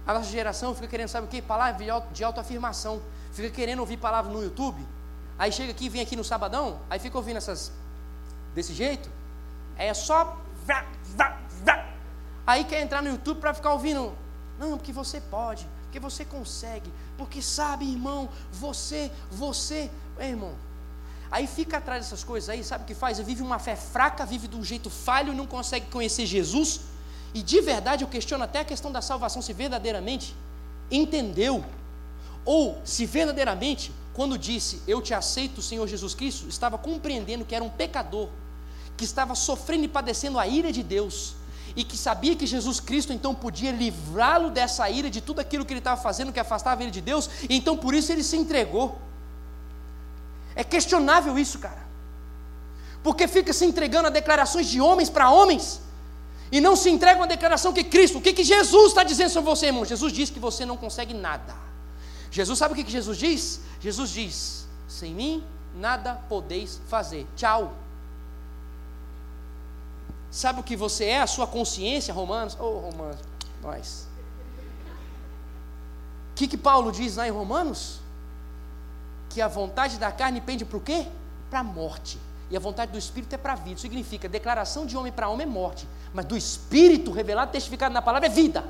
A nossa geração fica querendo, sabe o quê? Palavra de, auto, de autoafirmação. Fica querendo ouvir palavra no YouTube. Aí chega aqui, vem aqui no sabadão, aí fica ouvindo essas desse jeito. É só. Aí quer entrar no YouTube para ficar ouvindo. Não, porque você pode porque você consegue, porque sabe, irmão, você, você, é, irmão. Aí fica atrás dessas coisas aí, sabe o que faz? Vive uma fé fraca, vive de um jeito falho, não consegue conhecer Jesus. E de verdade eu questiono até a questão da salvação, se verdadeiramente entendeu, ou se verdadeiramente, quando disse eu te aceito, Senhor Jesus Cristo, estava compreendendo que era um pecador, que estava sofrendo e padecendo a ira de Deus, e que sabia que Jesus Cristo então podia livrá-lo dessa ira, de tudo aquilo que ele estava fazendo que afastava ele de Deus, e então por isso ele se entregou. É questionável isso, cara, porque fica se entregando a declarações de homens para homens, e não se entrega uma declaração que Cristo, o que, que Jesus está dizendo sobre você, irmão? Jesus diz que você não consegue nada. Jesus sabe o que, que Jesus diz? Jesus diz: sem mim nada podeis fazer. Tchau. Sabe o que você é? A sua consciência, Romanos? Ô, oh, Romanos, nós. O que, que Paulo diz lá em Romanos? Que a vontade da carne pende para o quê? Para a morte. E a vontade do Espírito é para a vida. Significa declaração de homem para homem é morte. Mas do Espírito revelado, testificado na palavra, é vida.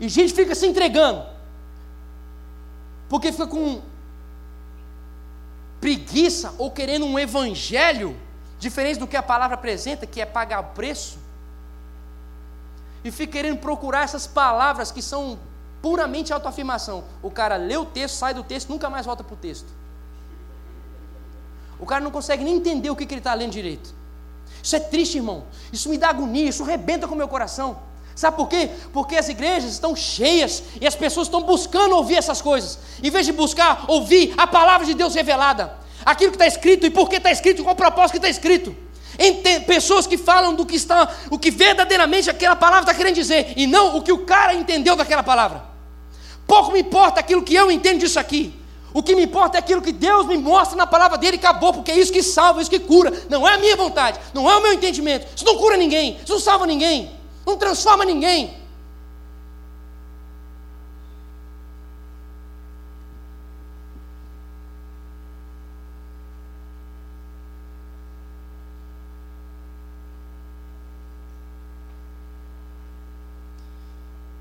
E gente fica se entregando. Porque fica com preguiça ou querendo um evangelho diferente do que a palavra apresenta, que é pagar o preço, e fica querendo procurar essas palavras que são Puramente autoafirmação. O cara lê o texto, sai do texto, nunca mais volta para o texto. O cara não consegue nem entender o que, que ele está lendo direito. Isso é triste, irmão. Isso me dá agonia, isso rebenta com o meu coração. Sabe por quê? Porque as igrejas estão cheias e as pessoas estão buscando ouvir essas coisas, em vez de buscar ouvir a palavra de Deus revelada, aquilo que está escrito e por que está escrito, qual o propósito que está escrito. Pessoas que falam do que está, o que verdadeiramente aquela palavra está querendo dizer, e não o que o cara entendeu daquela palavra. Pouco me importa aquilo que eu entendo disso aqui. O que me importa é aquilo que Deus me mostra na palavra dele e acabou, porque é isso que salva, é isso que cura. Não é a minha vontade, não é o meu entendimento. Isso não cura ninguém, isso não salva ninguém, não transforma ninguém.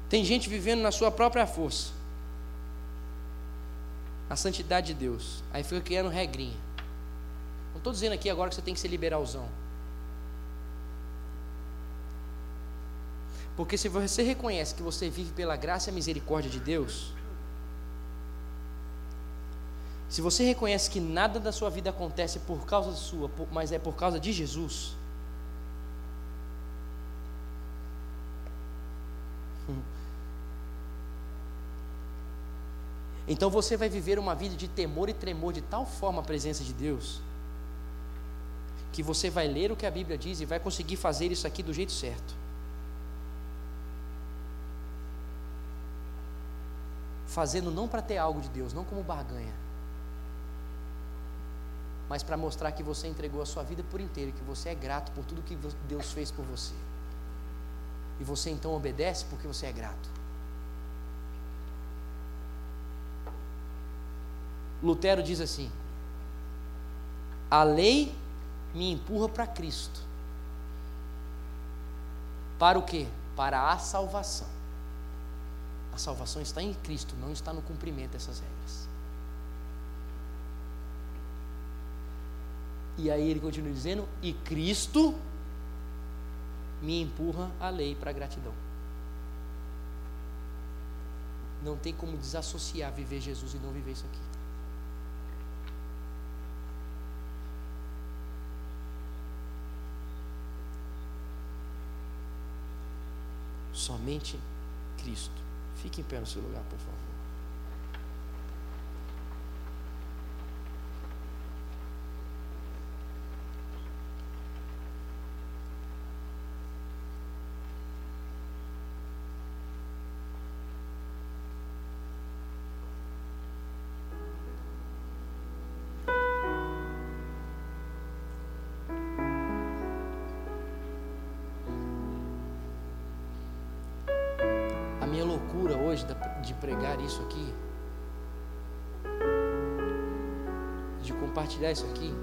Tem gente vivendo na sua própria força a santidade de Deus. Aí fica criando regrinha. Não estou dizendo aqui agora que você tem que ser liberalzão. Porque se você reconhece que você vive pela graça e misericórdia de Deus, se você reconhece que nada da sua vida acontece por causa sua, mas é por causa de Jesus, [LAUGHS] Então você vai viver uma vida de temor e tremor de tal forma a presença de Deus, que você vai ler o que a Bíblia diz e vai conseguir fazer isso aqui do jeito certo. Fazendo não para ter algo de Deus, não como barganha, mas para mostrar que você entregou a sua vida por inteiro, que você é grato por tudo que Deus fez por você. E você então obedece porque você é grato. Lutero diz assim: a lei me empurra para Cristo. Para o quê? Para a salvação. A salvação está em Cristo, não está no cumprimento dessas regras. E aí ele continua dizendo: e Cristo me empurra a lei para a gratidão. Não tem como desassociar viver Jesus e não viver isso aqui. somente Cristo. Fique em pé no seu lugar, por favor. Compartilhar isso aqui.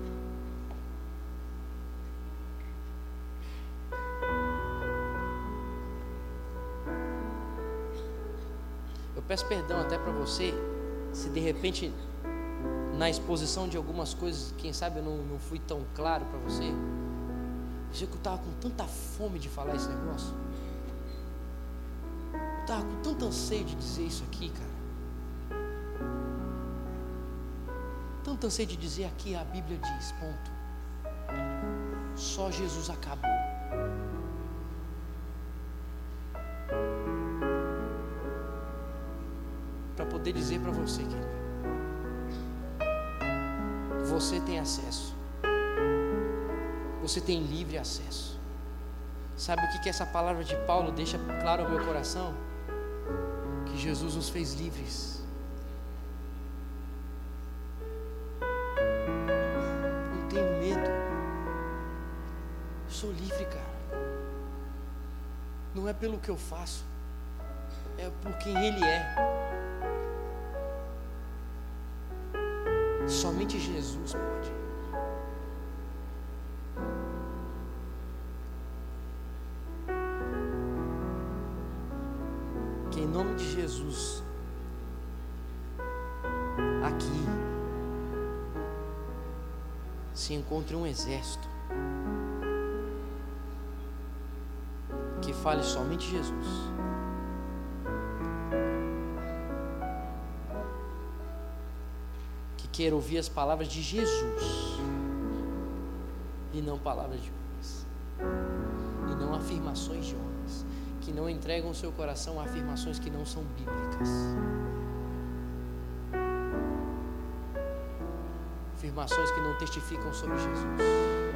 Eu peço perdão até para você, se de repente na exposição de algumas coisas, quem sabe eu não, não fui tão claro para você. Eu que eu estava com tanta fome de falar esse negócio estava com tanto anseio de dizer isso aqui, cara. Tanto anseio de dizer aqui, a Bíblia diz, ponto. Só Jesus acabou. Para poder dizer para você, querido, você tem acesso. Você tem livre acesso. Sabe o que, que essa palavra de Paulo deixa claro ao meu coração? que Jesus nos fez livres. Pelo que eu faço, é por quem Ele é. Somente Jesus pode. Jesus aqui se encontre um exército fale somente Jesus. Que queira ouvir as palavras de Jesus e não palavras de homens, e não afirmações de homens, que não entregam o seu coração a afirmações que não são bíblicas. Afirmações que não testificam sobre Jesus.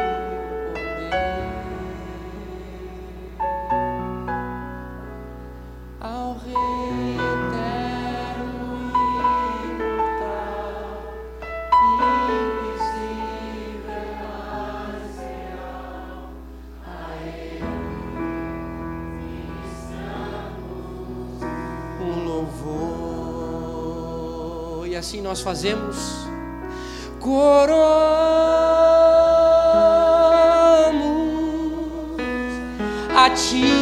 assim nós fazemos. Coroamos a Ti,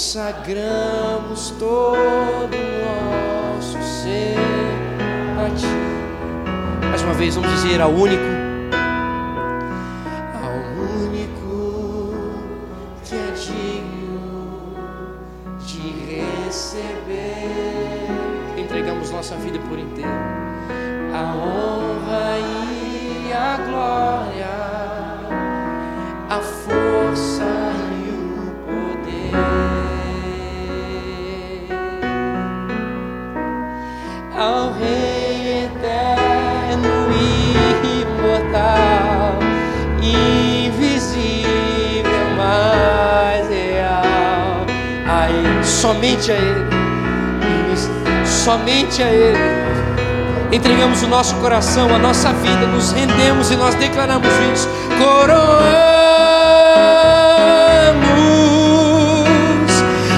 Consagramos todo o nosso ser a Ti. Mais uma vez, vamos dizer ao único, somente a Ele, somente a Ele. Entregamos o nosso coração, a nossa vida, nos rendemos e nós declaramos isso. Coroamos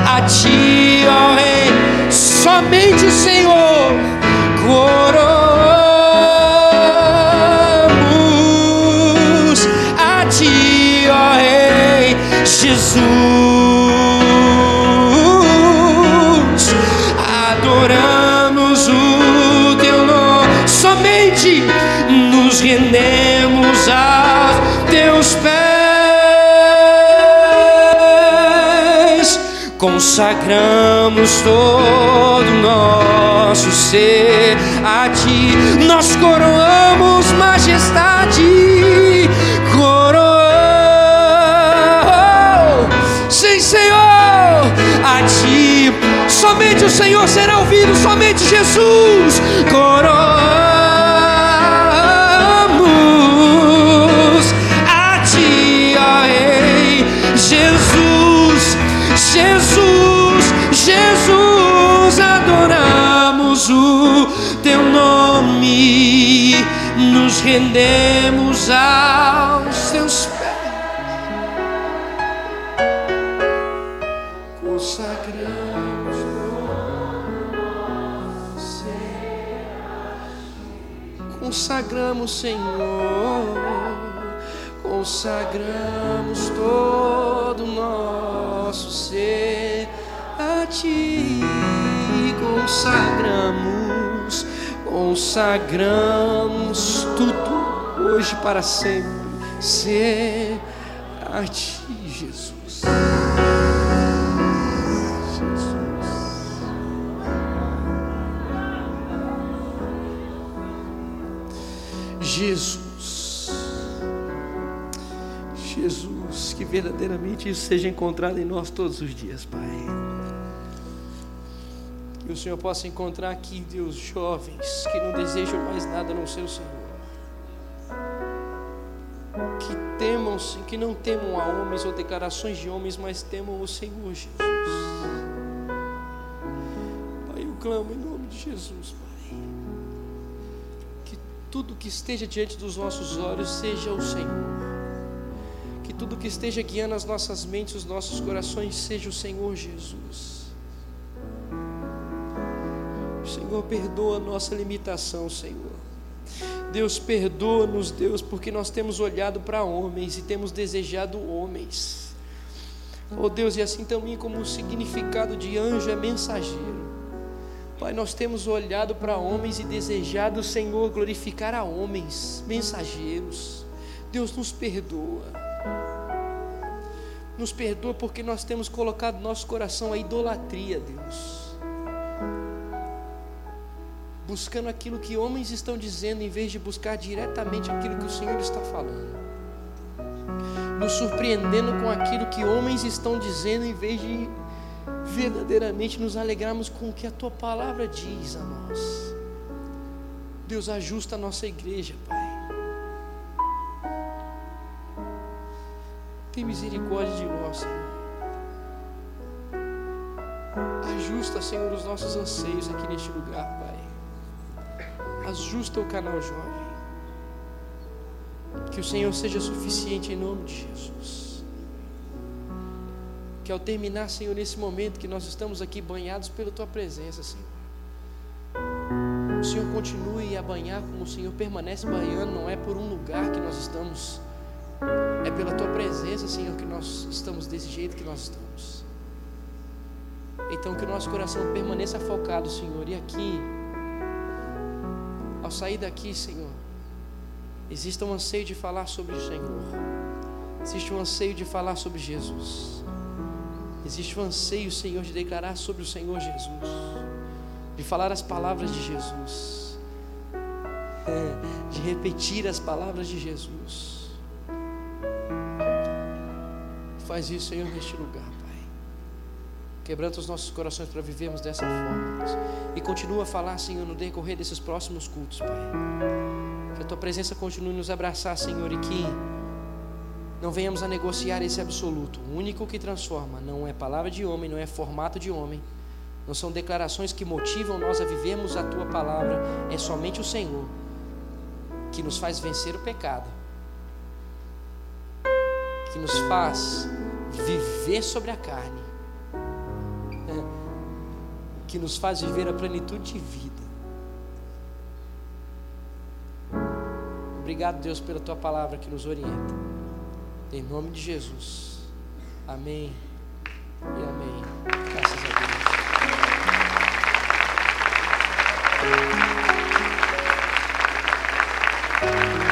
a Ti, ó Rei, somente o Senhor. Coroamos a Ti, ó Rei Jesus. Rendemos aos Teus pés. Consagramos todo o nosso ser a Ti, nós coroamos majestade, coroamos, sim, Senhor, a Ti, somente o Senhor será ouvido, somente Jesus, coroamos rendemos aos Teus pés. Consagramos Consagramos, Senhor, consagramos todo o nosso ser a Ti, consagramos, consagramos hoje para sempre, ser a Ti, Jesus. Jesus, Jesus, que verdadeiramente isso seja encontrado em nós todos os dias, Pai. Que o Senhor possa encontrar aqui, Deus, jovens que não desejam mais nada no seu Senhor. Temam, que não temam a homens ou declarações de homens, mas temam o Senhor Jesus. Pai, eu clamo em nome de Jesus, Pai. Que tudo que esteja diante dos nossos olhos seja o Senhor que tudo que esteja guiando as nossas mentes, os nossos corações, seja o Senhor Jesus. Senhor, perdoa a nossa limitação, Senhor. Deus, perdoa-nos, Deus, porque nós temos olhado para homens e temos desejado homens. Oh Deus, e assim também como o significado de anjo é mensageiro. Pai, nós temos olhado para homens e desejado, Senhor, glorificar a homens, mensageiros. Deus nos perdoa. Nos perdoa porque nós temos colocado nosso coração a idolatria, Deus. Buscando aquilo que homens estão dizendo, em vez de buscar diretamente aquilo que o Senhor está falando. Nos surpreendendo com aquilo que homens estão dizendo, em vez de verdadeiramente nos alegrarmos com o que a tua palavra diz a nós. Deus, ajusta a nossa igreja, Pai. Tem misericórdia de nós, Senhor. Ajusta, Senhor, os nossos anseios aqui neste lugar. Ajusta o canal jovem. Que o Senhor seja suficiente em nome de Jesus. Que ao terminar, Senhor, nesse momento que nós estamos aqui banhados pela Tua presença, Senhor. O Senhor continue a banhar como o Senhor permanece banhando, não é por um lugar que nós estamos é pela tua presença, Senhor, que nós estamos desse jeito que nós estamos. Então que o nosso coração permaneça focado, Senhor. E aqui, sair daqui, Senhor, existe um anseio de falar sobre o Senhor. Existe um anseio de falar sobre Jesus. Existe um anseio, Senhor, de declarar sobre o Senhor Jesus. De falar as palavras de Jesus. É, de repetir as palavras de Jesus. Faz isso, Senhor, neste lugar. Quebranta os nossos corações para vivermos dessa forma. Deus. E continua a falar, Senhor, no decorrer desses próximos cultos, Pai. Que a Tua presença continue nos abraçar, Senhor, e que não venhamos a negociar esse absoluto. O único que transforma não é palavra de homem, não é formato de homem. Não são declarações que motivam nós a vivermos a Tua palavra. É somente o Senhor que nos faz vencer o pecado que nos faz viver sobre a carne? Que nos faz viver a plenitude de vida. Obrigado, Deus, pela tua palavra que nos orienta. Em nome de Jesus. Amém e amém. Graças a Deus.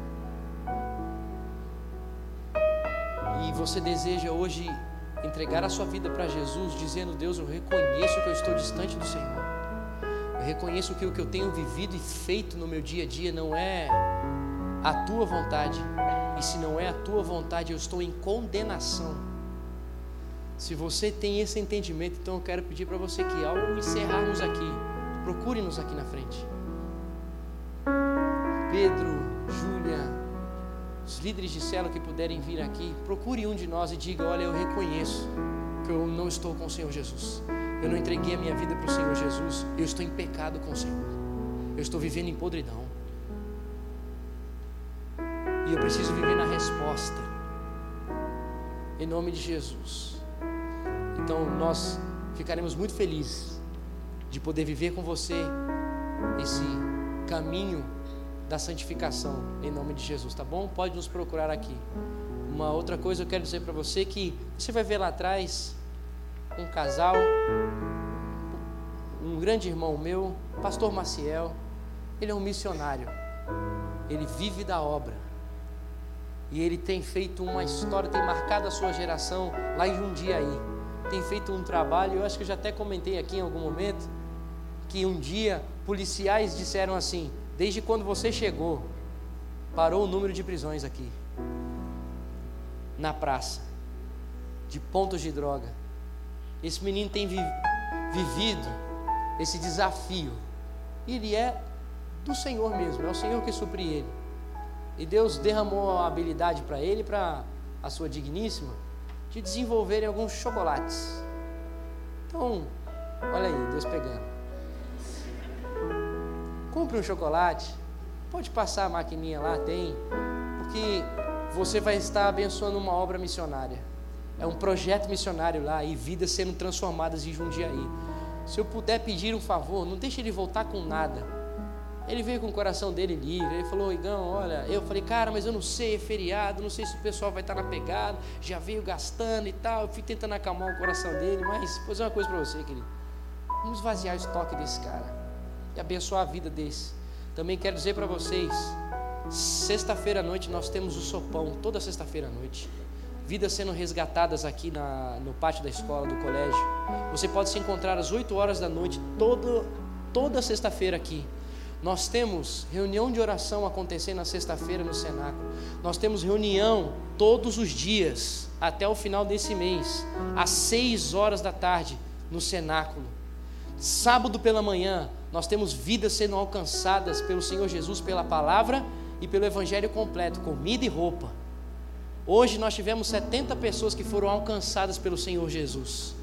E você deseja hoje entregar a sua vida para Jesus, dizendo: Deus, eu reconheço que eu estou distante do Senhor. Eu reconheço que o que eu tenho vivido e feito no meu dia a dia não é a tua vontade. E se não é a tua vontade, eu estou em condenação. Se você tem esse entendimento, então eu quero pedir para você que ao encerrarmos aqui, Procure-nos aqui na frente. Pedro, Júlia, Os líderes de célula que puderem vir aqui, procure um de nós e diga: Olha, eu reconheço que eu não estou com o Senhor Jesus. Eu não entreguei a minha vida para o Senhor Jesus. Eu estou em pecado com o Senhor. Eu estou vivendo em podridão. E eu preciso viver na resposta. Em nome de Jesus. Então nós ficaremos muito felizes de poder viver com você esse caminho da santificação em nome de Jesus, tá bom? Pode nos procurar aqui. Uma outra coisa eu quero dizer para você que você vai ver lá atrás um casal, um grande irmão meu, pastor Maciel, ele é um missionário. Ele vive da obra. E ele tem feito uma história, tem marcado a sua geração lá em Jundiaí. Tem feito um trabalho, eu acho que eu já até comentei aqui em algum momento, que um dia policiais disseram assim: Desde quando você chegou, parou o número de prisões aqui, na praça, de pontos de droga. Esse menino tem vi vivido esse desafio, ele é do Senhor mesmo, é o Senhor que supre ele. E Deus derramou a habilidade para ele, para a sua digníssima, de desenvolverem alguns chocolates. Então, olha aí, Deus pegando. Compre um chocolate, pode passar a maquininha lá, tem, porque você vai estar abençoando uma obra missionária. É um projeto missionário lá e vidas sendo transformadas em Jundiaí. Se eu puder pedir um favor, não deixe ele voltar com nada ele veio com o coração dele livre. Ele falou: Igão, olha. Eu falei: Cara, mas eu não sei, é feriado. Não sei se o pessoal vai estar na pegada. Já veio gastando e tal. Eu fui tentando acalmar o coração dele. Mas vou dizer uma coisa para você, querido. Vamos esvaziar o estoque desse cara e abençoar a vida desse. Também quero dizer para vocês: sexta-feira à noite nós temos o sopão, toda sexta-feira à noite. Vidas sendo resgatadas aqui na, no pátio da escola, do colégio. Você pode se encontrar às 8 horas da noite, todo, toda sexta-feira aqui. Nós temos reunião de oração acontecendo na sexta-feira no cenáculo. Nós temos reunião todos os dias até o final desse mês, às seis horas da tarde no cenáculo. Sábado pela manhã, nós temos vidas sendo alcançadas pelo Senhor Jesus pela palavra e pelo evangelho completo, comida e roupa. Hoje nós tivemos 70 pessoas que foram alcançadas pelo Senhor Jesus.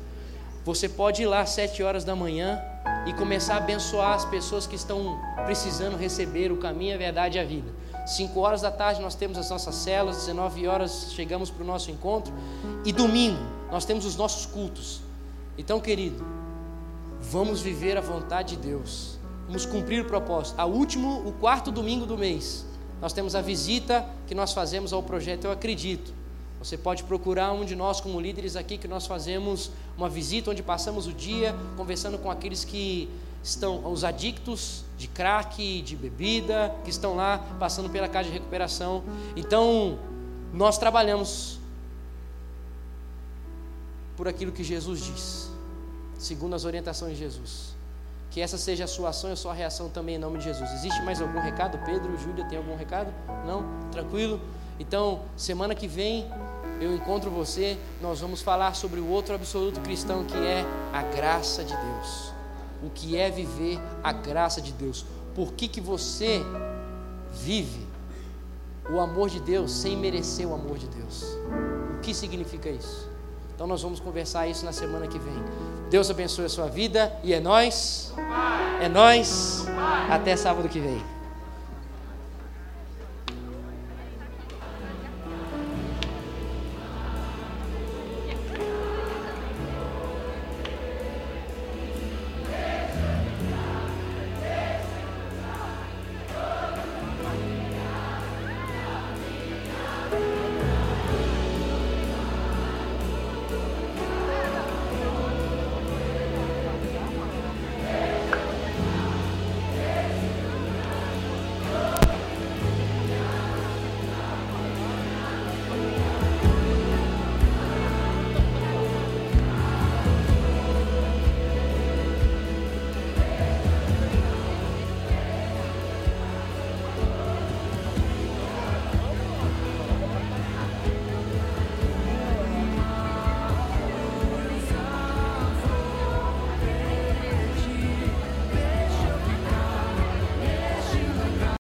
Você pode ir lá às sete horas da manhã e começar a abençoar as pessoas que estão precisando receber o caminho, a verdade e a vida. 5 horas da tarde nós temos as nossas celas, 19 horas chegamos para o nosso encontro e domingo nós temos os nossos cultos. Então, querido, vamos viver a vontade de Deus. Vamos cumprir o propósito. A último, o quarto domingo do mês, nós temos a visita que nós fazemos ao projeto Eu Acredito. Você pode procurar um de nós como líderes aqui que nós fazemos uma visita onde passamos o dia conversando com aqueles que estão os adictos de crack, de bebida, que estão lá passando pela casa de recuperação. Então, nós trabalhamos por aquilo que Jesus diz, segundo as orientações de Jesus. Que essa seja a sua ação e a sua reação também em nome de Jesus. Existe mais algum recado? Pedro, Júlia, tem algum recado? Não? Tranquilo? Então, semana que vem eu encontro você, nós vamos falar sobre o outro absoluto cristão que é a graça de Deus. O que é viver a graça de Deus? Por que, que você vive o amor de Deus sem merecer o amor de Deus? O que significa isso? Então nós vamos conversar isso na semana que vem. Deus abençoe a sua vida e é nós. É nós. Até sábado que vem.